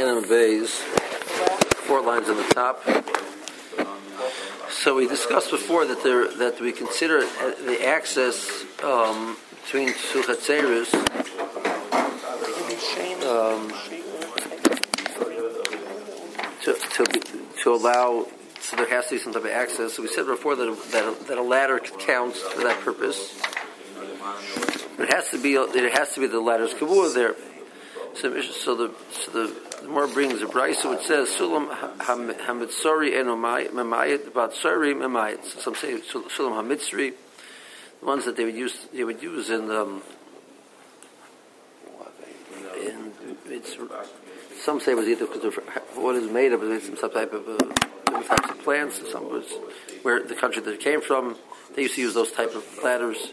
Ayin Bays, four lines on the top. So we discussed before that there that we consider the access um, between Suchatzeris um, to, to, to allow so there has to be some type of access. So we said before that a, that a, that a ladder counts for that purpose. It has to be it has to be the ladder's kavua there. So, so the so the, the more brings a brisa which says sulam hamitzori eno memayit about sori memayit. Some say sulam hamitzri, the ones that they would use they would use in um, in it's some say it was either because of what is made of it, some type of uh, different types of plants. Some was where the country that it came from. They used to use those type of ladders.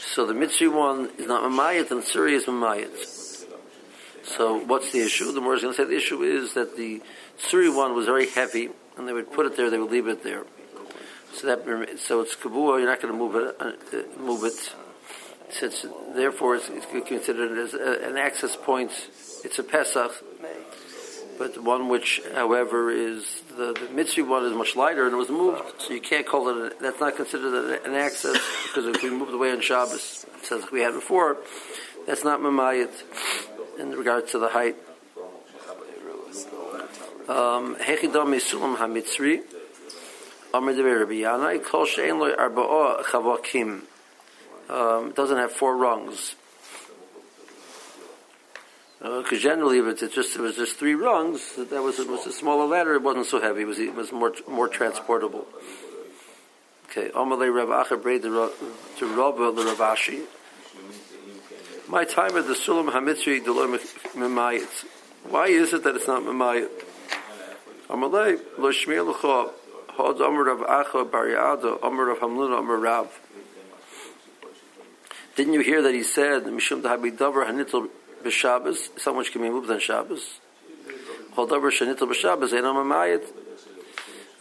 So the Mitzri one is not Mamayat and Suri is Mamayat. So what's the issue? The more is going to say the issue is that the Suri one was very heavy, and they would put it there, they would leave it there. So that so it's kabua. You're not going to move it. Uh, move it. Since therefore it's, it's considered as a, an access point. It's a pesach, but one which, however, is the, the one is much lighter and it was moved, so you can't call it. A, that's not considered an access because if we moved away on Shabbos, says we had before, that's not mamayit in regards to the height. Um, Hechidam Misulam HaMitzri Amr Dever Rabbi Yanai Kol She'en Loi Arba'o Chavakim um, doesn't have four rungs. Because uh, generally, if it's just it was just three rungs, that was it was a smaller ladder. It wasn't so heavy. It was it was more more transportable. Okay, Amalei Rav Acher Brei to Rabba the Rav Ashi. My time at the Sulam Hamitri Deloy Memayit. Why is it that it's not Memayit? Amalei Lo Shmiel L'cho Hod Amar Rav Acha bar Ada Amar Rav Hamnuna Amar Rav. Didn't you hear that he said Mishum Dahabi Davar Hanitel b'Shabbos, which can be moved on Shabbos. Hold over shenitel b'Shabbos, ain't mamayit.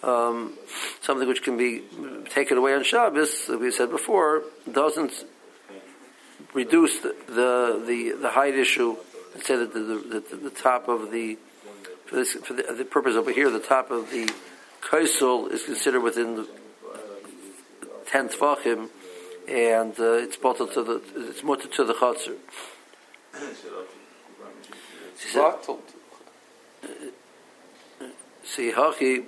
Um, something which can be taken away on Shabbos, as we said before, doesn't reduce the the, the, the height issue. Let's say that the, the, the, the top of the for, this, for the, the, purpose over here, the top of the kaisel is considered within the ten tefachim, and uh, it's bottled to the it's mutter to the chatzir. See, Haki,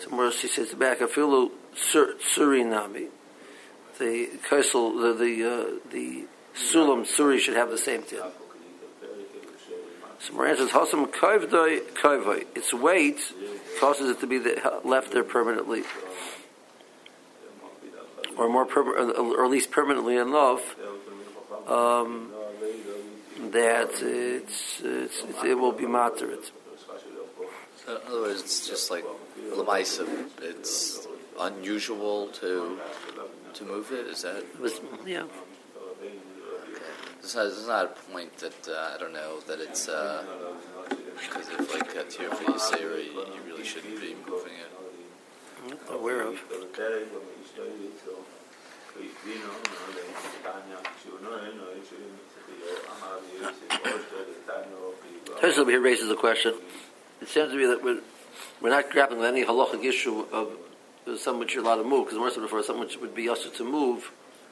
somewhere she says back, I feel Afilu Surinami. The Kaisel, the, the, uh, the Sulam Suri should have the same tip. So Moran says, Hasam Kaivdoi Kaivoi. Its weight causes it to be left there permanently. Or more, per- or at least permanently enough. Um, that it's, it's, it's, it will be moderate. So in other words, it's just like lemaisim. It's unusual to to move it. Is that? It was, yeah. This is not a point that uh, I don't know that it's because uh, if like a tier for Yisera, you, you really shouldn't be moving it. I'm not aware of. First over here raises a question. It seems to me that we're, we're not grappling with any halachic issue of something which you're allowed to move, because the Mercer before something which would be usher to move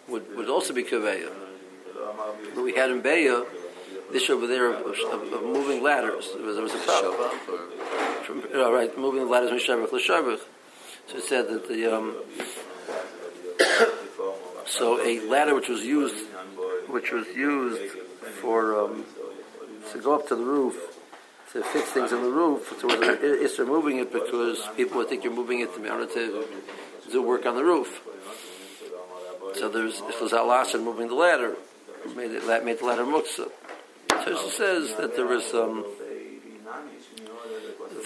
would, would also be kaveya. But we had in Beya, this over there of, of, of, moving ladders. There was, a problem. From, uh, right, moving ladders from Shavach to Shavach. So it said that the um, so a ladder which was used, which was used for um, to go up to the roof to fix things on the roof. So it's removing it because people would think you're moving it in order to do work on the roof. So there's if there's alasan moving the ladder, made it made the ladder muksa. So it says that there was um,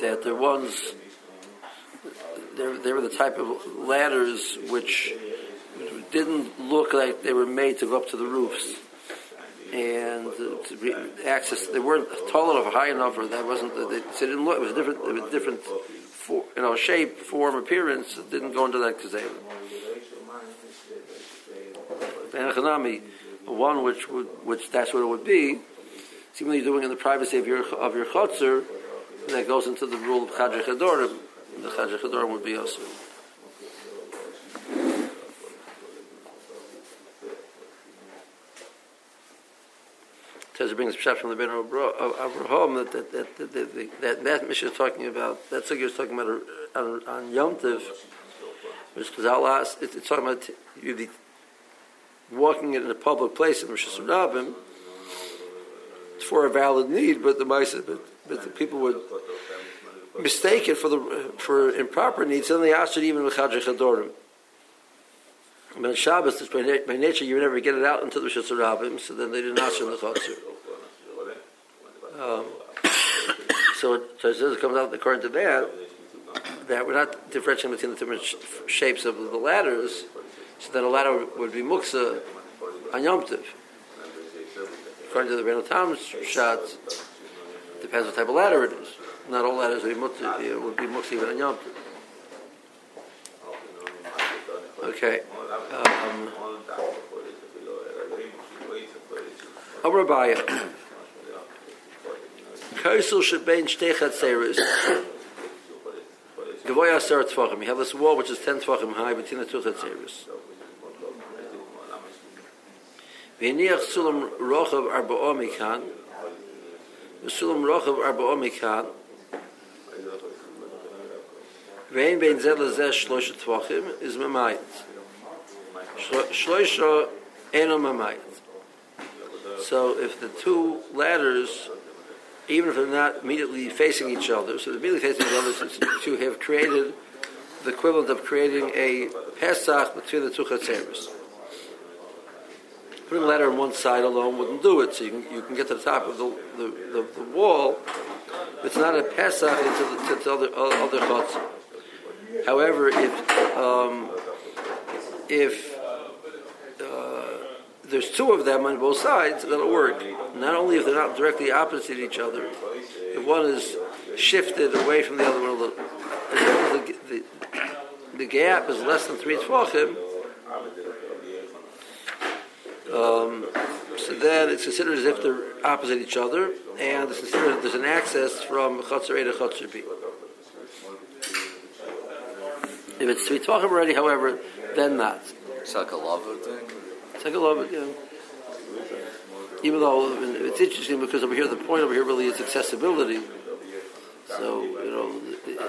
that there was there, there were the type of ladders which didn't look like they were made to go up to the roofs and re- access. They weren't tall enough high enough, or that wasn't. They, didn't look. It was different. It was different, for, you know, shape, form, appearance. It didn't go into that they. One which would, which that's what it would be. though you're doing in the privacy of your of your chotzer, that goes into the rule of adorim. The adorim would be also. Teza brings Pshat from the Ben of Abraham that that that that, that, that, that mission is talking about. That's what you're talking about uh, on, on Yom Tiv, because Allah it's, it's talking about you the walking in a public place in Rosh Hashanah for a valid need, but the but, but the people would mistake it for the for improper needs, and they asked it even with Adorim. But Shabbos, by, by nature, you never get it out into the Rosh so then they didn't ask in the Chatzir. Um, so, it, so it comes out according to that that we're not differentiating between the different sh- shapes of the ladders, so that a ladder would be muksa on Yom Tiv. According to the Rebbeinu Tam's shots, depends what type of ladder it is. Not all ladders would be muksa, would be muksa even on Yom Tiv. Okay. Um, Amr Kaisel Shebein Shtei Chatzeres. Asar Tvachim. You have this wall which is 10 Tvachim high between the two Chatzeres. V'iniach Sulam Rochav Arba'o Mikan. Sulam Rochav Arba'o Mikan. Vein bein zeh lezeh shlosh tvachim is mamayit. Shlosha eno mamayit. So if the two ladders even if they're not immediately facing each other. So they're immediately facing each other to have created the equivalent of creating a Pesach between the two Chatzeris. Putting a ladder on one side alone wouldn't do it, so you can, you can get to the top of the, the, the, the wall. It's not a Pesach into the, to the other, other Chatzim. However, if, um, if there's two of them on both sides, that'll work. Not only if they're not directly opposite each other, if one is shifted away from the other one little, the, the, the gap is less than three tvachim, um, so then it's considered as if they're opposite each other, and it's considered there's an access from Chatzar A to Chatzar B. If it's three tvachim already, however, then not. It's like a lava thing. Take a look, yeah. Even though it's interesting because over here the point over here really is accessibility. So you know,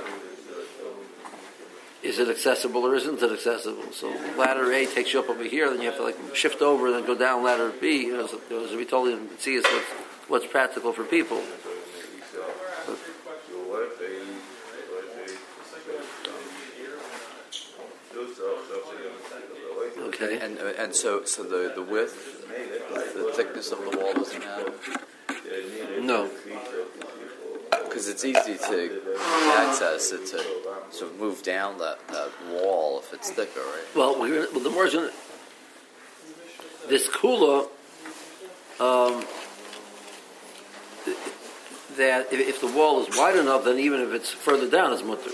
is it accessible or isn't it accessible? So ladder A takes you up over here, then you have to like shift over and then go down ladder B. You know, so, as we totally see is what's, what's practical for people. Okay. And and so so the the width, the thickness of the wall doesn't matter. No. Because it's easy to access it to sort of move down that, that wall if it's thicker, right? Well, we're, well the more this kula, um, that if, if, the wall is wide enough, then even if it's further down, it's mutter.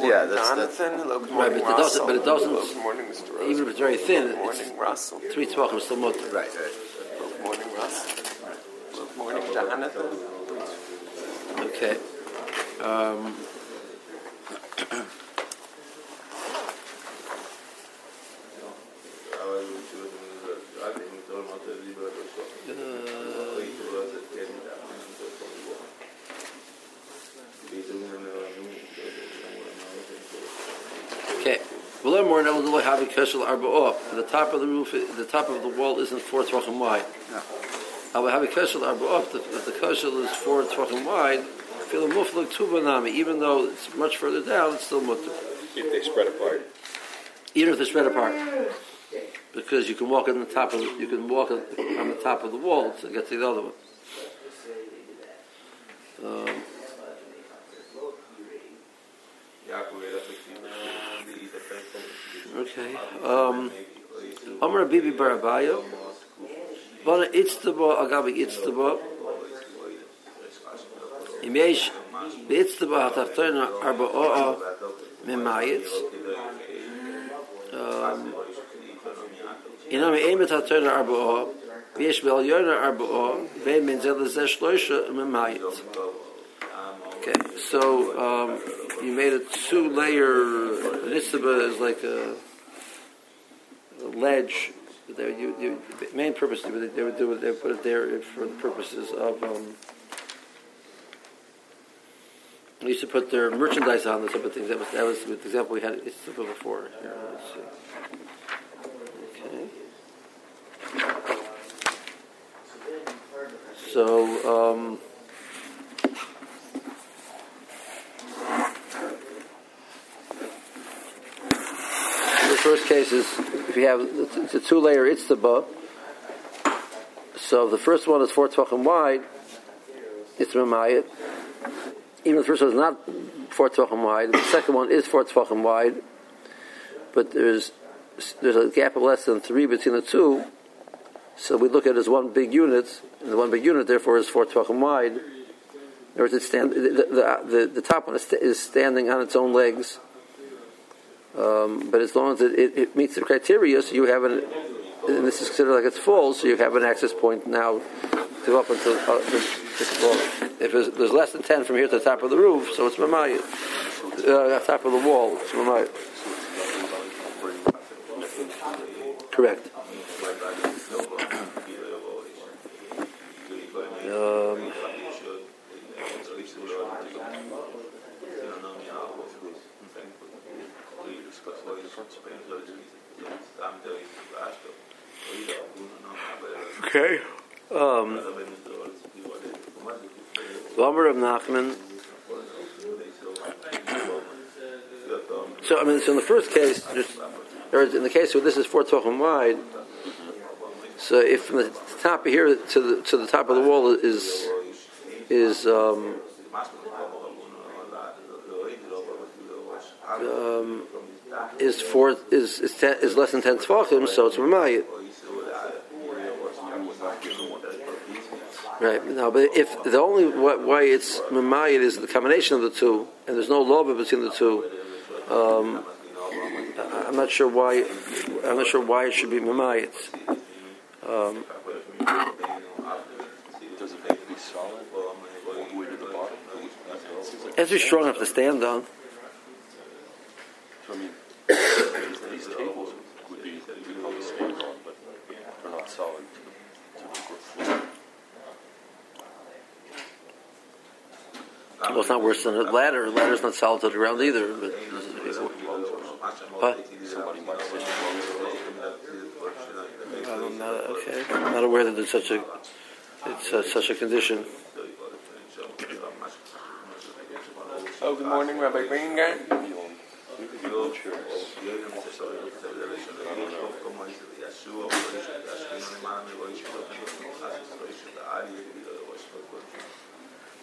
Yeah, that's, Jonathan. Hello, good morning, right, but it doesn't. But it doesn't. Hello, good morning, Mr. Rose. Even if it's very thin, good morning, it's Russell. three tvachim still mutter. Right, right. Good morning, Russ. Good morning, Jonathan. Okay. Um, more The top of the roof, the top of the wall isn't four tvachim wide. I will have a keshel arba up. If the keshel is four tvachim wide, feel a muflik tubanami. Even though it's much further down, it's still mutter. If they spread apart. Even if they spread apart, because you can walk on the top of you can walk on the top of the wall to get to the other one. Um, Okay. Um, Amr Bibi bar Abaye. Bana Itztaba Agabi Itztaba. Im Yesh Itztaba Arba Arba'a Mimayitz. Um, Inam Eimet Hataftoina Arba'a. ויש בעליון ארבעו, ואין בין זה לזה שלושה ממעיט. Okay, so um, you made a two-layer, nisaba is like a ledge. They, you, you, the main purpose, they would, they would do it, they would put it there for the purposes of, um, they used to put their merchandise on, the type of things. That was, that was the example we had Nisaba before. Here, let's see. Okay. So, um, is if you have it's a two-layer itztaba. So the first one is four tvachim wide. It's mamayit. Even the first one is not four tvachim wide. The second one is four tvachim wide, but there's there's a gap of less than three between the two. So we look at it as one big unit, and the one big unit therefore is four tvachim wide. In words, stand, the, the, the, the top one is, is standing on its own legs. Um, but as long as it, it, it, meets the criteria, so you have an, and this is considered like it's full, so you have an access point now to up until uh, if there's, there's, less than ten from here to the top of the roof, so it's mamayit, uh, top of the wall, it's mamayit. Correct. Um, Okay. Um, Lomer of Nachman. So I mean, so in the first case, just or in the case where this is four tefachim wide, so if from the top of here to the to the top of the wall is is um, um, is four is is, ten, is less than ten tefachim, so it's mamayit. Right now, but if the only way it's mamayit is the combination of the two, and there's no love between the two, um, I'm not sure why. I'm not sure why it should be mamayit. Um, it strong enough to stand on. So, I mean, these, these tables would be, would probably stand on, but they're not solid to the floor. Well, it's not worse than a ladder. A ladder's not solid to the ground either. But what? I'm not okay. I'm not aware that there's such a it's uh, such a condition. Oh, good morning, Rabbi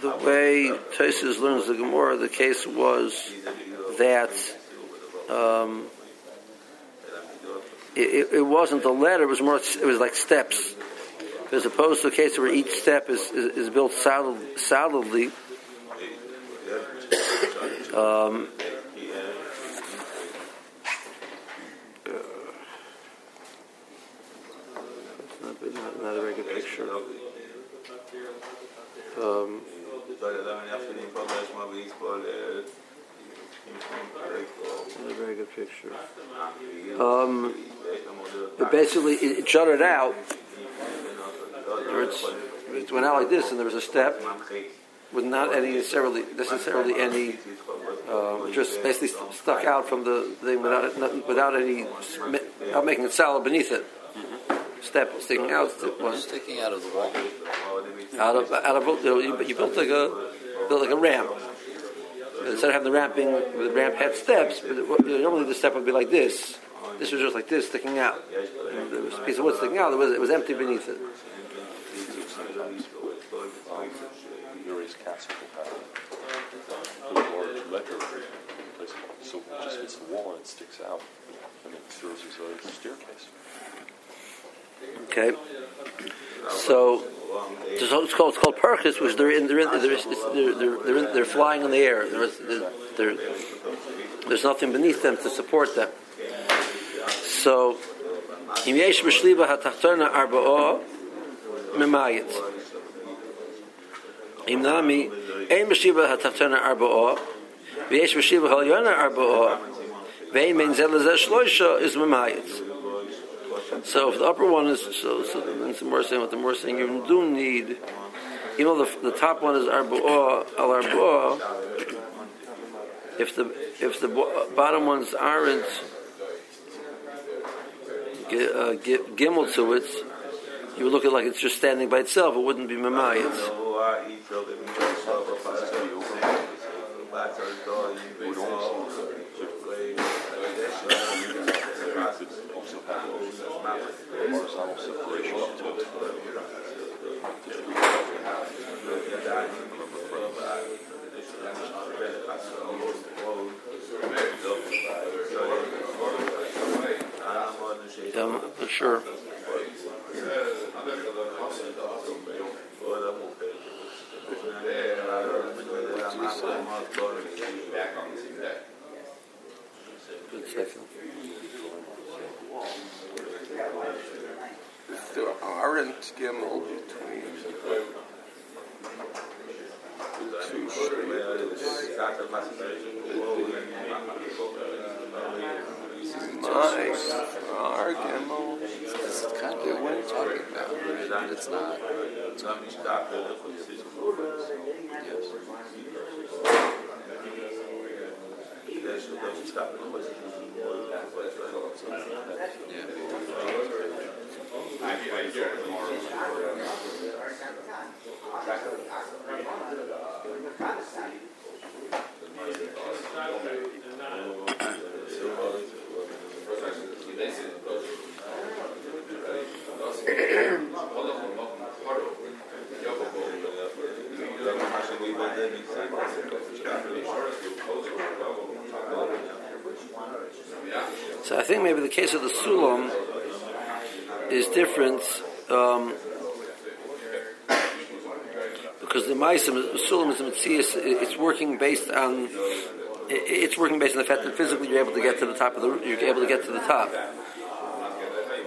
the way Tosis learns the Gemara, the case was that um, it, it, wasn't a ladder; it was more. It was like steps, as opposed to a case where each step is is, is built solid, solidly. Um, not, not, not a very good picture. Um, not a very good picture. Um, but basically, it, it jutted out. It's, it went out like this, and there was a step with not any necessarily necessarily any uh, just basically st- stuck out from the thing without not, without any without making it solid beneath it. Step sticking out was Sticking out of the wall. out of out of you, know, you, you built like a built like a ramp. Instead of having the ramp being with the ramp had steps, but it, you know, normally the step would be like this. This was just like this, sticking out. There was a piece of wood sticking out. It was it was empty beneath it. Yuri's castle had a large ledger place, so it just hits the wall and it sticks out, and it serves as a staircase. Okay, so it's called, it's called Perkis, which they're in, they're, in, they're, they're, they're, in, they're flying in the air. there's nothing beneath them to support them. So, im yesh b'shliba hatachtona arba'o mimayit. Im nami, ein b'shliba hatachtona arba'o, v'yesh b'shliba halyona arba'o, v'ein mein loisha shloisha is mimayit. So if the upper one is so, so then more saying what the more saying you do need, you know the, the top one is arbu'ah al arbu'ah. If the if the bottom ones aren't uh, gimel to it, you would look at it like it's just standing by itself. It wouldn't be mamayit. Could also horizontal separation to sure. Good second. There aren't gimel between the two Mine are gimel. It's kind of what we're talking about, but it's not. So I think maybe the case of the sulam is different um, because the ma'asim, the sulam is mitzias. It's working based on it's working based on the fact that physically you're able to get to the top of the you're able to get to the top.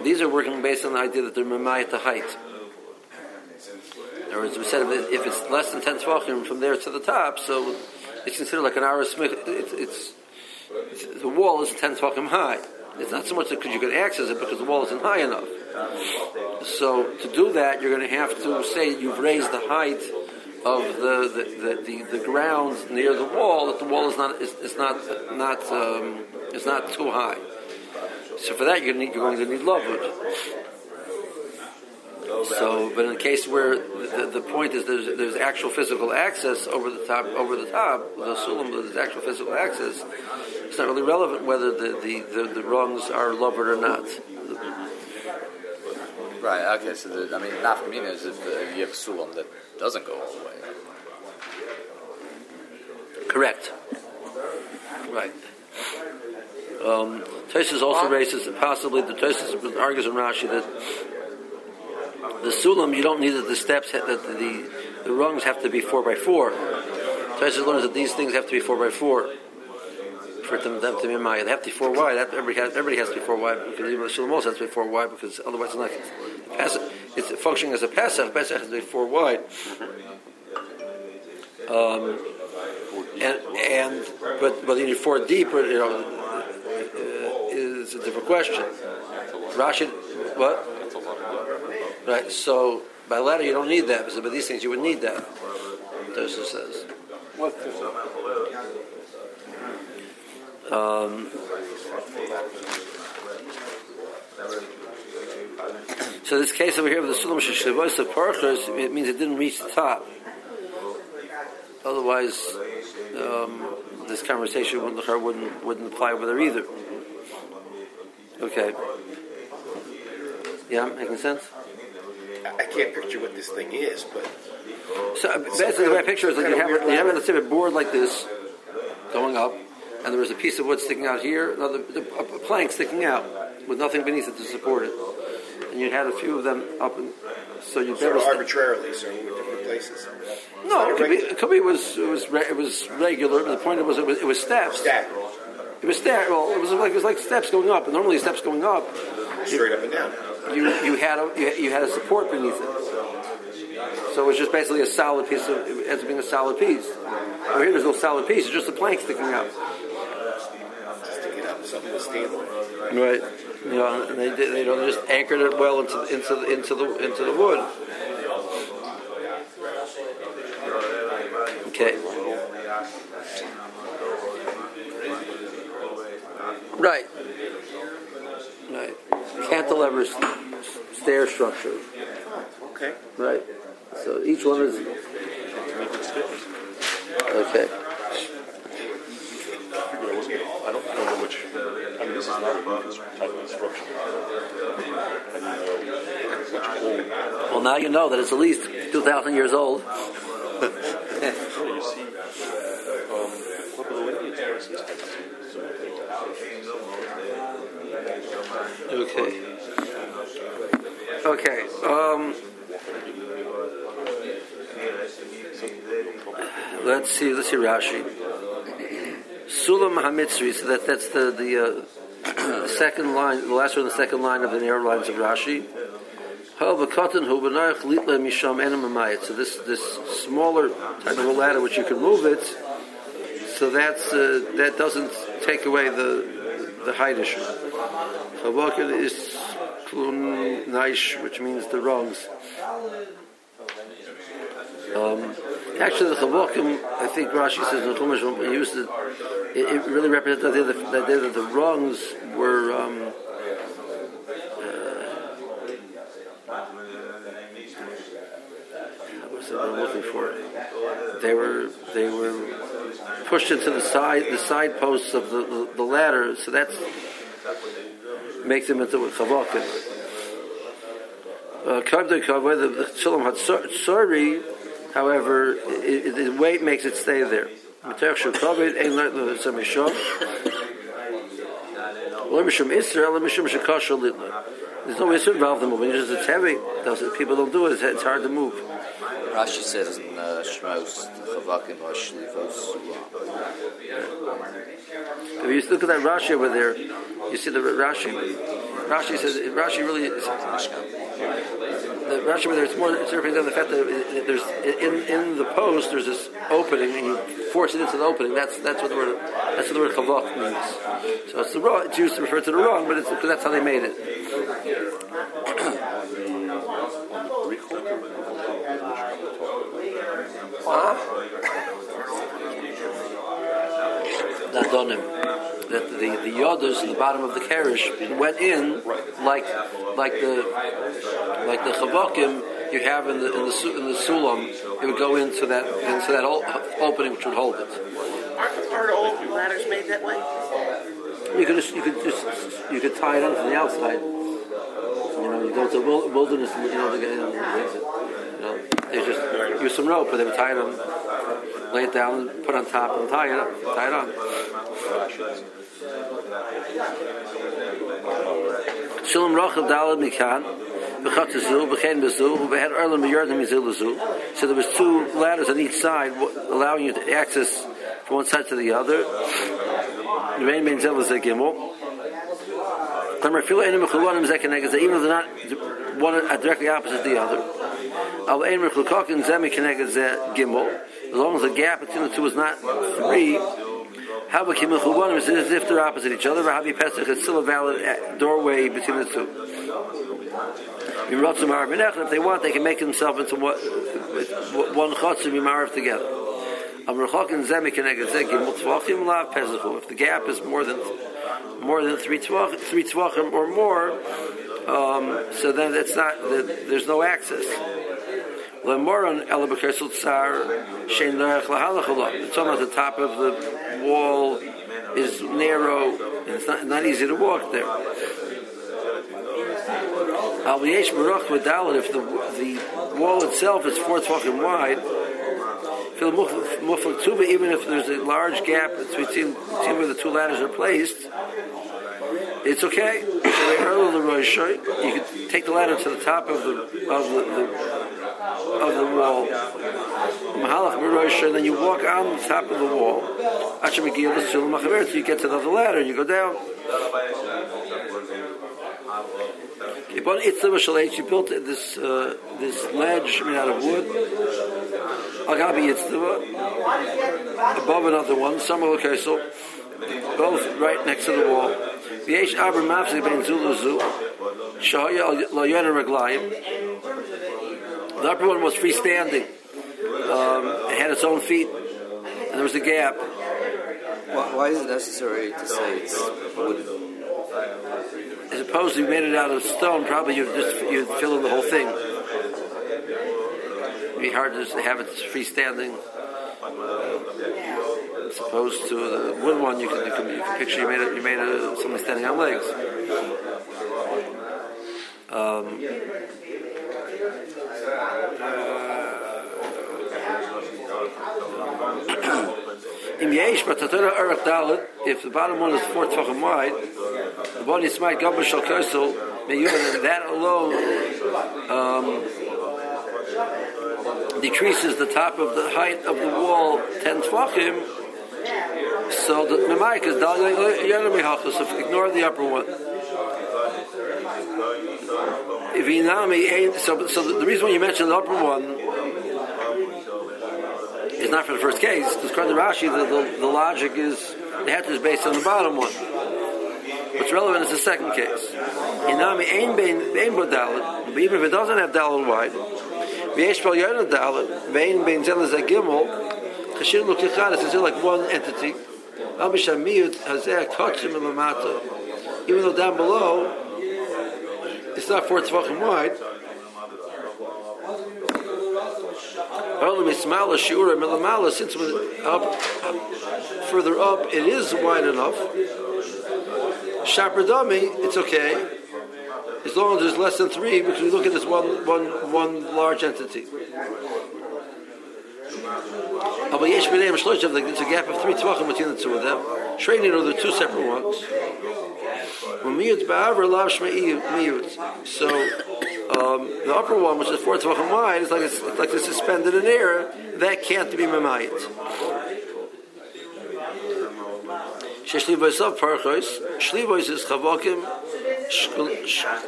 These are working based on the idea that they're mamayat the height. In other words, we said if it's less than ten tvachim from there to the top, so it's considered like an aris. It's, it's the wall is 10 tefachim high. It's not so much because you can access it because the wall isn't high enough. So to do that, you're going to have to say you've raised the height of the the, the, the, the ground near the wall that the wall is not is, is not not um, is not too high. So for that, you're going to need, you're going to need lavud. So, but in the case where the, the point is there's, there's actual physical access over the top, over the top, the sulam, there's actual physical access. It's not really relevant whether the, the, the, the rungs are lowered or not. Right. Okay. So the, I mean, nafkamina is if uh, you have a sulam that doesn't go all the way. Correct. Right. Um, Tosis also raises possibly the Tosis argues in Rashi that the sulam you don't need that the steps that the, the the rungs have to be four by four. Tosis learns that these things have to be four by four for them, them to be maya. They have to be four wide. That everybody has, everybody has to be four wide because even the sulam also has to be four wide because otherwise it's not passive. It's functioning as a passive. Passive has to be four wide. Um, and and but but you need four deep, you know, uh, is a different question. Rashi, what? That's a lot of Right. So By ladder, you don't need that, but these things you would need that. Tosa says. What? Um, so this case over here with the Sulam Sheshavos of Parchas, it means it didn't reach the top. Otherwise, um, this conversation wouldn't, wouldn't, wouldn't apply with her either. Okay. Yeah, making sense? I can't picture what this thing is, but So uh, basically, my picture is like you have, you have let's say a board like this going up, and there was a piece of wood sticking out here, another a, a plank sticking out with nothing beneath it to support it, and you had a few of them up, and so you never of arbitrarily, so in different places. no, it could be it could be it was it was re- it was regular. But the point was it was it was steps. It was step. Well, it was like it was like steps going up, and normally steps going up, straight up and down. you you had a you, you had a support beneath it. So it was just basically a solid piece of it ends up being a solid piece. Over here, there's no solid piece; it's just a plank sticking out. Stick it up, something on. Right. You know, and they they don't just anchored it well into into the, into the into the wood. Okay. Right. Right. Cantilever stair structure. Okay. Right. So each one is okay. But I wasn't, I don't, I don't know which, I mean, this is not a new constru- type of construction. I didn't know which old, Well, now you know that it's at least two thousand years old. Okay. Okay. Um, let's see. Let's see Rashi. Sulam Hamitzri. So that that's the the, uh, the second line, the last one, the second line of the narrow lines of Rashi. So this this smaller type of a ladder, which you can move it, so that's uh, that doesn't take away the the height issue. Is klun naish, which means the rungs. Um, actually, the chavakim, I think Rashi says in Chumash used it, it, it really represents the idea that the, that the rungs were. Um, uh, I'm looking for? They were they were pushed into the side the side posts of the, the, the ladder, so that's makes them into a chavakim. Uh, the Shalom had sorry, however, it, the weight makes it stay there. Matech shel kavod, ein let the samishom. Lo mishum issur, lo mishum shekasha litla. There's no issur involved in moving. It's just it's heavy. Does it? People don't do it. It's, it's hard to move. Rashi says in uh, Shmos, Chavakim If you look at that Rashi over there, you see the Rashi. Rashi says Rashi really is, the Rashi over there. It's more it's representing the fact that there's in in the post there's this opening and you force it into the opening. That's that's what the word that's what the word chavach means. So it's the wrong. It's used to refer to the wrong, but it's because that's how they made it. Culture. Nadonim. That the the yodas in the bottom of the kerish went in like like the like the chavakim you have in the in the in the sulam. It would go into that into that opening which would hold it. Aren't, aren't all ladders made that way? You could just you could just you could tie it on from the outside. You know, you go to wil- wilderness, and, you know, they, you know, you know, they just use some rope, but they would tie it on, lay it down, put it on top, and tie it up, tie it on. Rachav Dalad Mikan, B'chat Zu, Yizil Zu. So there was two ladders on each side, allowing you to access from one side to the other. The main zel is a gimel. Even though they're not one directly opposite the other. As long as the gap between the two is not three, how about kimechulonim is as if they're opposite each other. Rahabi Pesach is still a valid uh, doorway between the two. If they want, they can make themselves into one, one be married together. If the gap is more than more than three tvachim, three tvachim or more, um, so then it's not there's no access. Lemoron elabakesel tsar shein leich lahalachalot. It's almost the top of the wall is narrow and it's not, not easy to walk there. Al yesh baruch medalad if the the wall itself is four tvachim wide. Even if there's a large gap between, between where the two ladders are placed. It's okay. You can take the ladder to the top of the of the, the of the wall. And then you walk on the top of the wall. So you get to the other ladder and you go down. You built this uh, this ledge made out of wood. Agabi above another one, some both right next to the wall. V'yesh aber mafzik ben zu lezu, shahaya lo yona reglayim. The upper one was freestanding. Um, it had its own feet, and there was a gap. Why, why is it necessary to say it's wooden? As opposed to you made it out of stone, probably you'd just you'd fill in the whole thing. It'd be hard to just have it freestanding. As opposed to the wood one, you can, you can, you can picture you made it, you made a, someone standing on legs. Um, In Yesh, but Tatara Erech Dalit, if the bottom one is four tefachim wide, the body is might go b'shal kosel, and that alone um, decreases the top of the height of the wall ten tefachim. So the Memaik is so ignore the upper one. So so the reason why you mentioned the upper one is not for the first case. Because according to Rashi, the, the, the logic is the head is based on the bottom one. What's relevant is the second case. Inami ain bein dalit, even if it doesn't have dalit wide. V'yesh bal yonah dalit, bein bein zel is a gimel. Kashir look yichad, it's like one entity. Al mishamiyut hazeh kachim elamata. Even though down below, it's not four tzvachim wide. Since up, further up, it is wide enough. Shapradami, it's okay, as long as there's less than three, because we look at this one, one, one large entity. There's a gap of three tvachim between the two of them. Training are the two separate ones. So um, the upper one, which is four tvachim wide, is like it's, like it's suspended in air. That can't be mamayit. Sheshlivois of parchos. Shlivois is chavakim.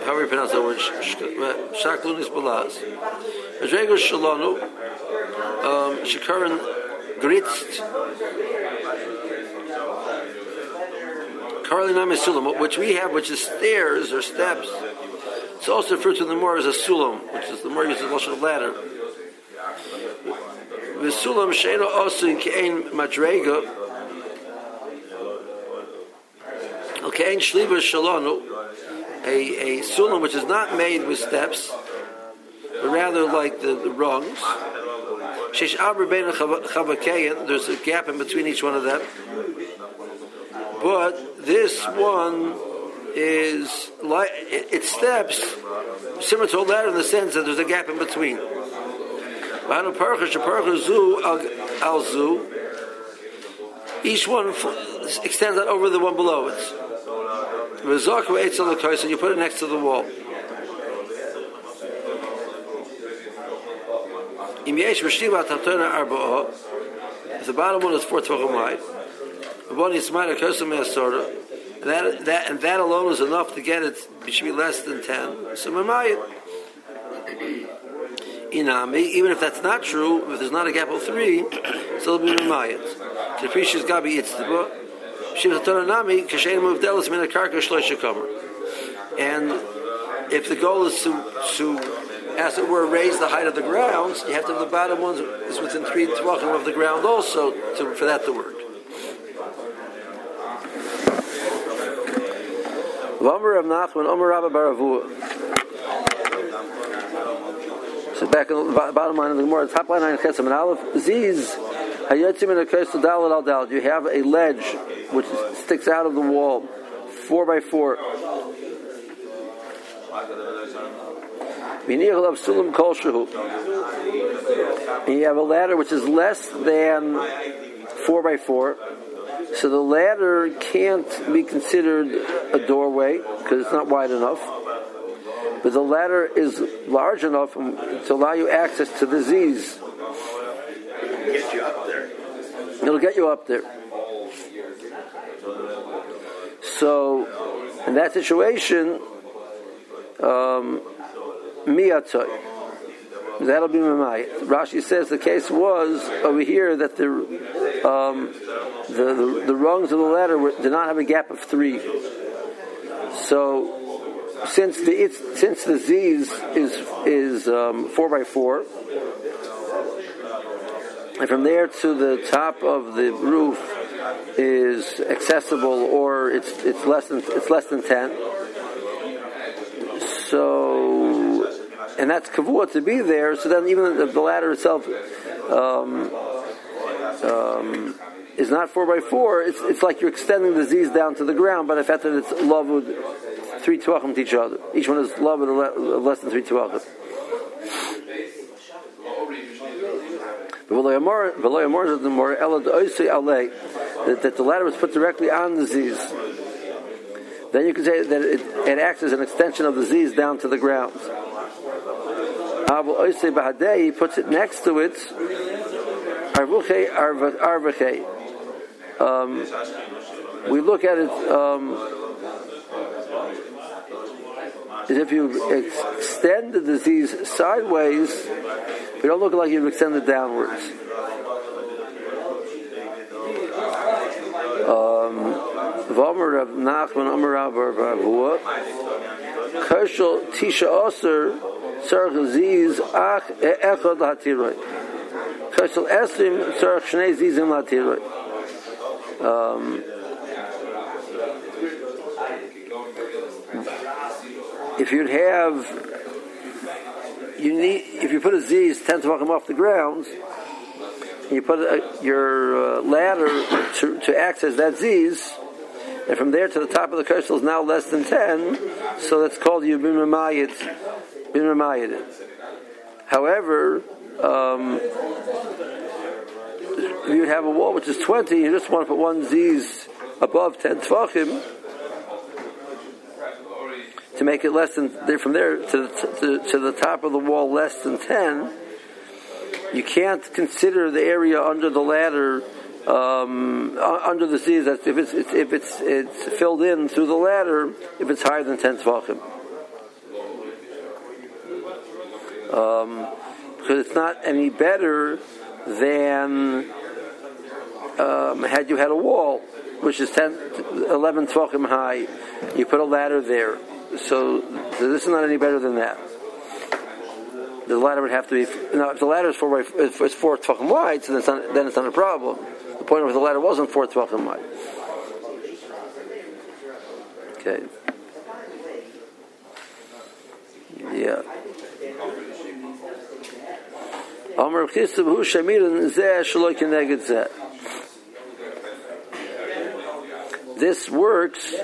How do you pronounce that word? Shaklunis balaz. Adrego shalonu. Um, Shikaran gritzt. Sulam, which we have, which is stairs or steps. It's also referred to the more as a sulam, which is the more uses lashon ladder. The sulam also in kein madrega. Kein shliva shalonu, a a sulam which is not made with steps, but rather like the, the rungs. Shesh bein There's a gap in between each one of them. But this one is like it, steps similar to a ladder in the sense that there's a gap in between. Each one extends out over the one below it. So you put it next to the wall. If the bottom one is four tvachim wide, the and that, that, and that alone is enough to get it, it should be less than 10. So Mamayit. Inami, even if that's not true, if there's not a gap of three, still be Mamayit. Tefishis Gabi Itztiba. Shim Nami, Kashain moved Delis Mina Karka Shloisha Kamer. And if the goal is to, to, as it were, raise the height of the grounds, you have to have the bottom ones is within three tvachim of the ground also to, for that to work. Of Nachman, Omer. So back in the bottom line of the Gemara, top line nine chesim and aleph ziz al. You have a ledge which sticks out of the wall, four by four. And you have a ladder which is less than four by four. So the ladder can't be considered a doorway because it's not wide enough but the ladder is large enough to allow you access to the ziz. Get you up there. It'll get you up there. So, in that situation, um, That'll be Mamai. Rashi says the case was over here that the um, the, the, the rungs of the ladder were, did not have a gap of three. So since the it's, since the ziz is is um, four by four, and from there to the top of the roof is accessible, or it's it's less than it's less than ten. So, and that's kavua to be there. So then, even the, the ladder itself. Um, um, is not four by four. It's it's like you're extending the ziz down to the ground, but the fact that it's lavud three tuachim to each other. Each one is lavud less than three tuachim. That the ladder was put directly on the ziz. Then you can say that it, it acts as an extension of the ziz down to the ground. He puts it next to it. Um, we look at it um, as if you extend the disease sideways, you don't look like you've extended downwards. V'omer Rav Nachman Tisha Ziz Ach Echad Hatiroi Kershel Esrim Tzarech Shnei Zizim Hatiroi um, if you'd have, you need, if you put a Z, it's 10 tefachim off the ground, you put a, your uh, ladder to, to access that ziz, and from there to the top of the cursor is now less than 10, so that's called you However, um, if you'd have a wall which is 20, you just want to put one ziz above 10 Tvachim to make it less than, from there to, to, to the top of the wall less than 10, you can't consider the area under the ladder um, under the ziz if it's, if it's it's filled in through the ladder if it's higher than 10 Tvachim. Um, because it's not any better than um, had you had a wall, which is 10, 11 tvachim high, you put a ladder there. So, this is not any better than that. The ladder would have to be. Now, if the ladder is four, by, if it's four tvachim wide, so then it's, not, then it's not a problem. The point of the ladder wasn't four tvachim wide. Okay. Yeah. Amr Hu Zeh Shaloi Keneged Zeh. this works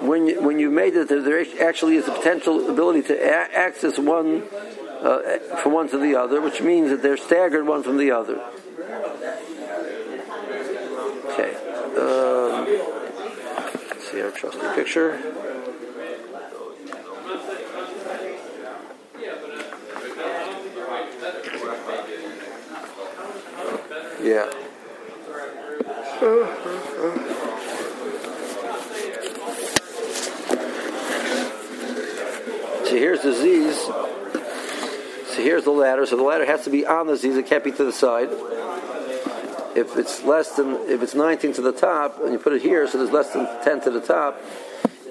when you, when you made it there actually is a potential ability to a- access one uh, from one to the other, which means that they're staggered one from the other. Okay. Um, see our trusty picture. Yeah. So here's the ziz. So here's the ladder. So the ladder has to be on the ziz. It can't be to the side. If it's less than, if it's 19 to the top, and you put it here, so there's less than 10 to the top,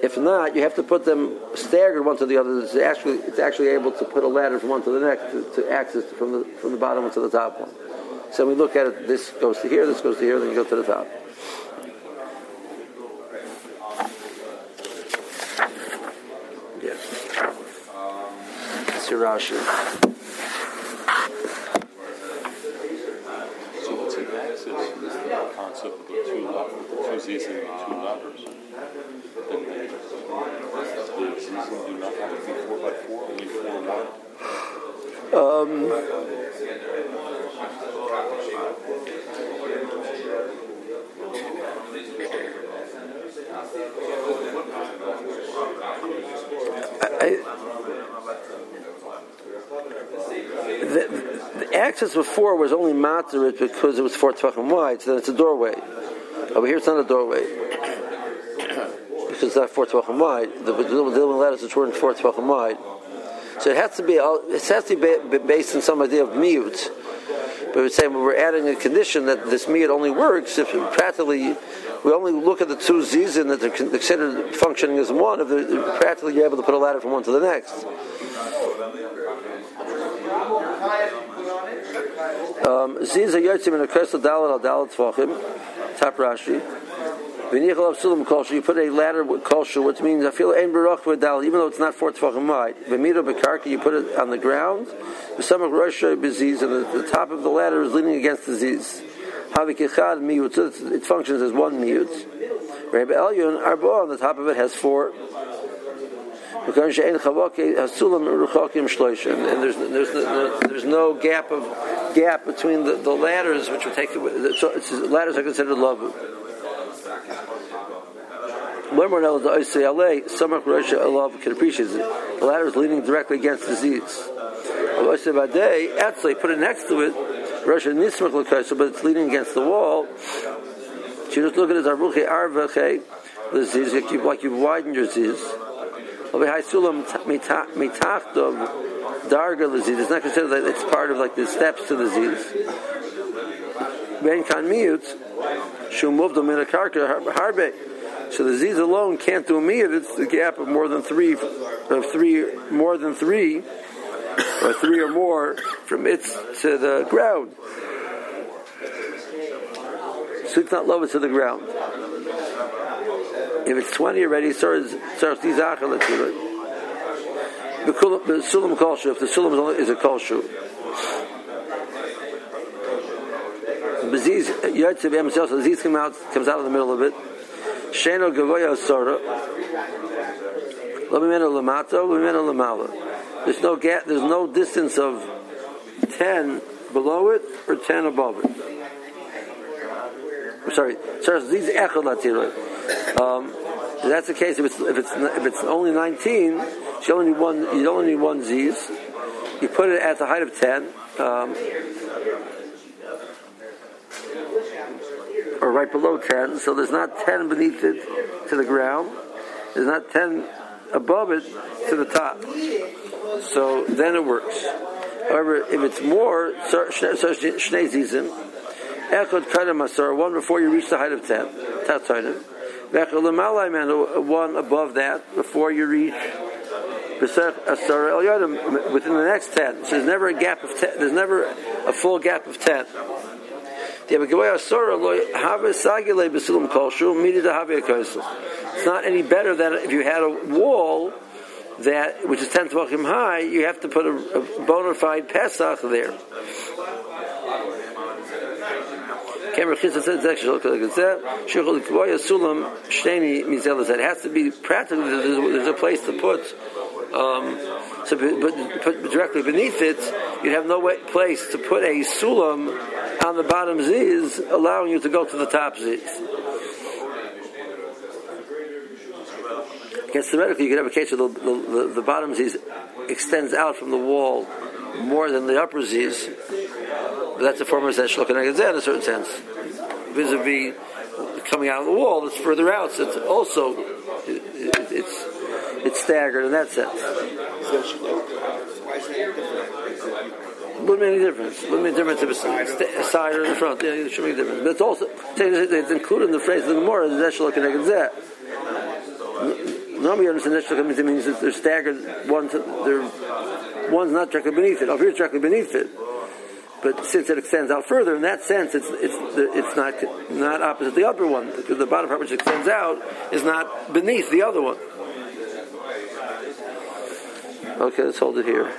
If not, you have to put them staggered one to the other. It's actually it's actually able to put a ladder from one to the next to, to access from the from the bottom one to the top one. So we look at it. This goes to here. This goes to here. Then you go to the top. Yes. Sirashi. So what's an axis? The concept of the two ladders, two Z's and two ladders. Then the, the ziz do not have to be four by four, only four wide. The, the access before was only materit because it was four tvachim wide, so then it's a doorway. Over here, it's not a doorway because it's not four tvachim wide. The Dilman letters which weren't four tvachim wide, so it has to be it has to be based on some idea of mute. But we're saying we're adding a condition that this mute only works if practically we only look at the two and that they're considered functioning as one. If practically you're able to put a ladder from one to the next. Um, Ziza yotzim in a dalat al dalat tvachim. Tap Rashi. You put a ladder with kolshu, which means I feel even though it's not four tvachim wide. V'mira bekarka. You put it on the ground. V'samach rosha beziz, and the, the top of the ladder is leaning against the ziz. Havik echad miyut. It functions as one miyut. Rabbi Elyon arba on the top of it has four. And there's there's no, there's no gap of gap between the, the ladders which would take so it's, ladders are considered love. More now the Oisei Samach Rosha Alav can appreciate it. The ladder is leaning directly against the ziz. Oisei Badei, Etzle, put it next to it, Rosha Nismach Lakaisa, but it's leaning against the wall. So you just look at it as Arbuche Arvache, the ziz, like you've, widened your. Sulam Mitachtov Darga Laziz. It's not considered that it's part of like the steps to the Ziz. Ben Kan Miut, Shum moved them in a karka harbe. So the Ziz alone can't do miyut. It's the gap of more than three, of three, more than three, or three or more from it to the ground. So it's not lower to the ground. If it's 20 already, starts let's do it. The Sulam Kolshu, if the Sulam is a Kolshu. Baziz, Yotze B'Em Sel, so comes out, comes out of the middle of it. Sheno Gavoya Sora. Lamimeno Lamato, Lamimeno Lamala. There's no gap, there's no distance of 10 below it or 10 above it. Sorry, sorry, these Echad Latiroi. Um, that's the case, if it's if it's if it's only 19, you only need one. You only need one ziz. You put it at the height of 10, um, or right below 10. So there's not 10 beneath it to the ground. There's not 10 above it to the top. So then it works. However, if it's more, so kadam asar, one before you reach the height of 10. Tatzayin one above that before you reach within the next ten. So there's never a gap of ten. There's never a full gap of ten. It's not any better than if you had a wall that which is ten tvachim high. You have to put a, a bona fide pesach there. It has to be practically. There's a place to put. Um, so, directly beneath it, you'd have no place to put a sulam on the bottom ziz, allowing you to go to the top ziz. Against theoretically, you could have a case where the, the, the bottom ziz extends out from the wall more than the upper ziz. But that's a form of shlokan in a certain sense. Vis-a-vis coming out of the wall, that's further out, so it's also it, it, it's it's staggered in that sense. Wouldn't make any difference. Wouldn't make any difference if it's a side or in the front. Yeah, it should make a difference. But it's also it's included in the phrase the Gemara. That shlokan eged No, we understand that means that they're staggered. One's they're one's not directly beneath it. Over here, directly beneath it. But since it extends out further, in that sense, it's it's it's not not opposite the upper one because the bottom part which extends out is not beneath the other one. Okay, let's hold it here.